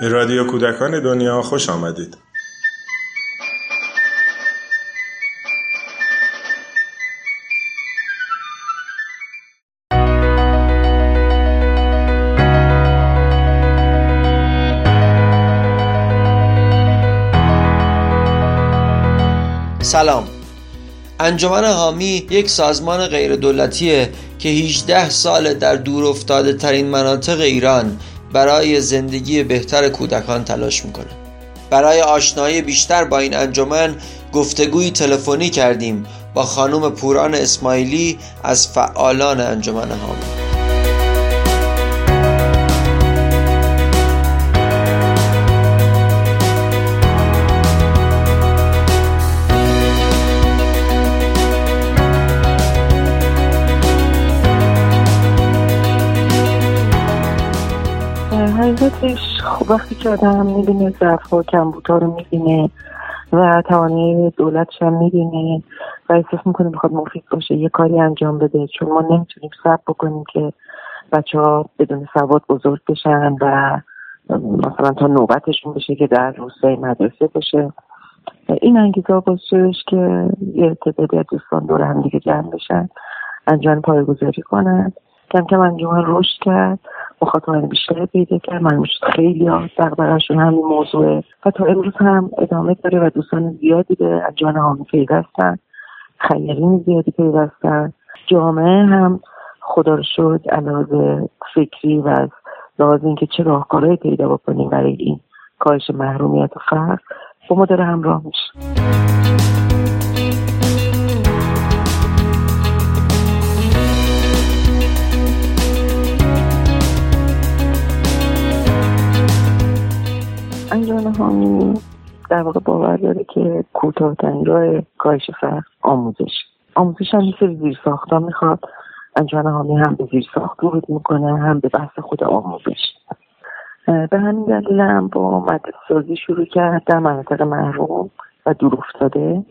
به رادیو کودکان دنیا خوش آمدید. سلام. انجمن حامی یک سازمان غیر دولتیه که 18 سال در دور افتاده ترین مناطق ایران برای زندگی بهتر کودکان تلاش می‌کنه برای آشنایی بیشتر با این انجمن گفتگوی تلفنی کردیم با خانم پوران اسماعیلی از فعالان انجمن حامی حقیقتش خب وقتی که آدم می‌بینه ضعف و کمبودها رو می‌بینه و توانایی دولتش هم می‌بینه و احساس می‌کنه می‌خواد مفید باشه یه کاری انجام بده. چون ما نمی‌تونیم صبر بکنیم که بچه ها بدون سواد بزرگ بشن و مثلا تا نوبتشون بشه که در روستای مدرسه باشه. این انگیزه باعث که یه تعدادی از دوستان دور هم دیگه جمع بشن انجام پایگذاری کنند کم کم انجمن رشد کرد مخاطبان بیشتری پیدا کرد من خیلی ها دقدقهشون همین موضوعه و تا امروز هم ادامه داره و دوستان زیادی به انجمن حامی پیوستن خیرین زیادی پیوستن. جامعه هم خدا رو شد علاوه فکری و از لحاظ اینکه چه راهکارهایی پیدا بکنیم برای این کاهش محرومیت و فقر با ما داره همراه میشه. حامی در واقع باور داره که کوتاهترین راه کاهش فقر آموزش. آموزش هم مثل زیر ساختا می‌خواد. انجام حامی هم به زیر ساخت ورود می‌کنه هم به بحث خود آموزش. به همین دلیل هم با مدرسه سازی شروع کرد در مناطق محروم و دور افتاده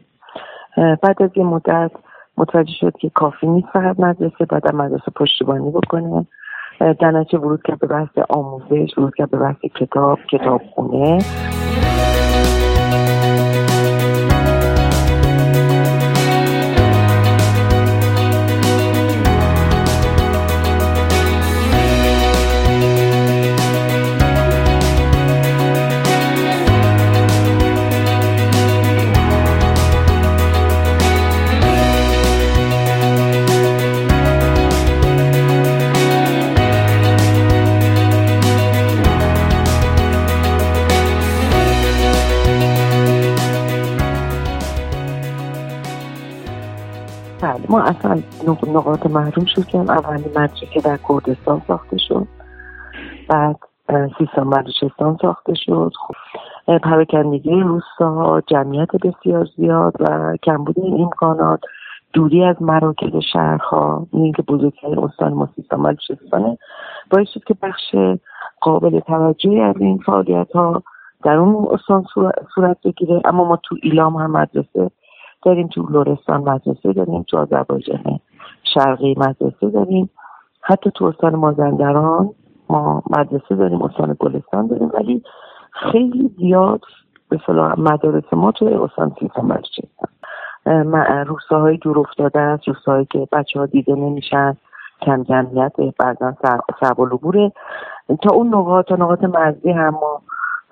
بعد از یه مدت متوجه شد که کافی نیست فقط مدرسه بعد در مدرسه پشتیبانی بکنه. در نتیجه ورود کرد به بحث آموزش ورود کرد به بحث کتاب کتابخونه. ما اصلا نقاط محروم شد که اولی مدرسه در کردستان ساخته شد. بعد سیستان مدرسستان ساخته شد. خب پراکندگی روستاها جمعیت بسیار زیاد و کمبود این امکانات دوری از مراکز شهرها این که بزرگترین استان ما سیستان مدرسستانه باعث شد که بخش قابل توجهی از این فعالیت ها در اون استان صورت بگیره. اما ما تو ایلام هم مدرسه داریم تو لورستان مدرسه داریم تو آذربایجان شرقی مدرسه داریم. حتی تو استان مازندران ما مدرسه داریم استان گلستان داریم ولی خیلی زیاد به مدارس ما توی استان سیستان مدرسه. روستاهای دور افتاده است روستاهایی که بچه ها دیده نمیشن. کم جمعیت بعضا سرب و تا اون نقاط تا نقاط مرزی هم ما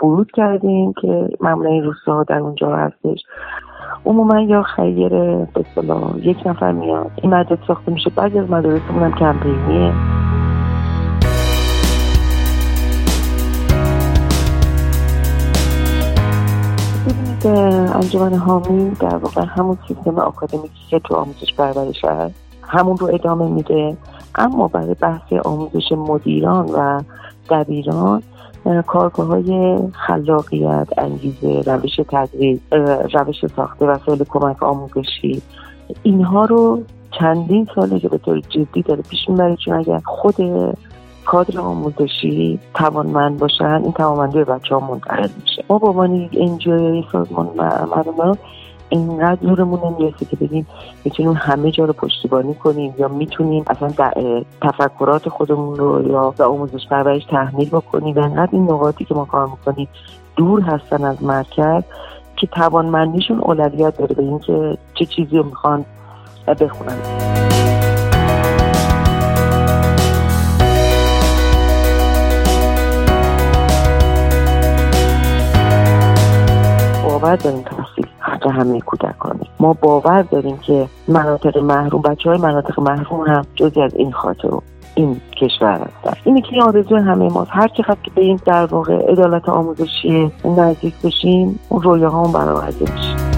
ورود کردیم که معمولا این روستاها در اونجا هستش. عموما یا خیر به یک نفر میاد. این مدرسه ساخته میشه. بعضی از مدارسمون هم کمپینیه. انجمن حامی در واقع همون سیستم آکادمیکی که تو آموزش پرورش هست همون رو ادامه میده. اما برای بحث آموزش مدیران و دبیران کارگاه های خلاقیت انگیزه روش تدریس روش ساخته وسایل کمک آموزشی اینها رو چندین ساله که به طور جدی داره پیش می‌بره چون اگر خود کادر آموزشی توانمند باشن این توانمندی بچه ها منتقل میشه. ما با عنوان یک انجای سازمان مردم اینقدر زورمون نمی‌رسه که بگیم می‌تونیم همه جا رو پشتیبانی کنیم یا می‌تونیم اصلا تفکرات خودمون رو یا به آموزش پرورش تحمیل بکنیم. و انقدر این نقاطی که ما کار می‌کنیم دور هستن از مرکز که توانمندیشون اولویت داره به اینکه چه چیزی رو می‌خوان بخونن. باور داریم تحصیل حق همه کودکانه. ما باور داریم که مناطق محروم بچه های مناطق محروم هم جزی از این خاطر این کشور هستن. اینه که آرزو همه ماست. هر چقدر که به این در واقع عدالت آموزشی نزدیک بشیم اون رویاهامون برآورده میشه.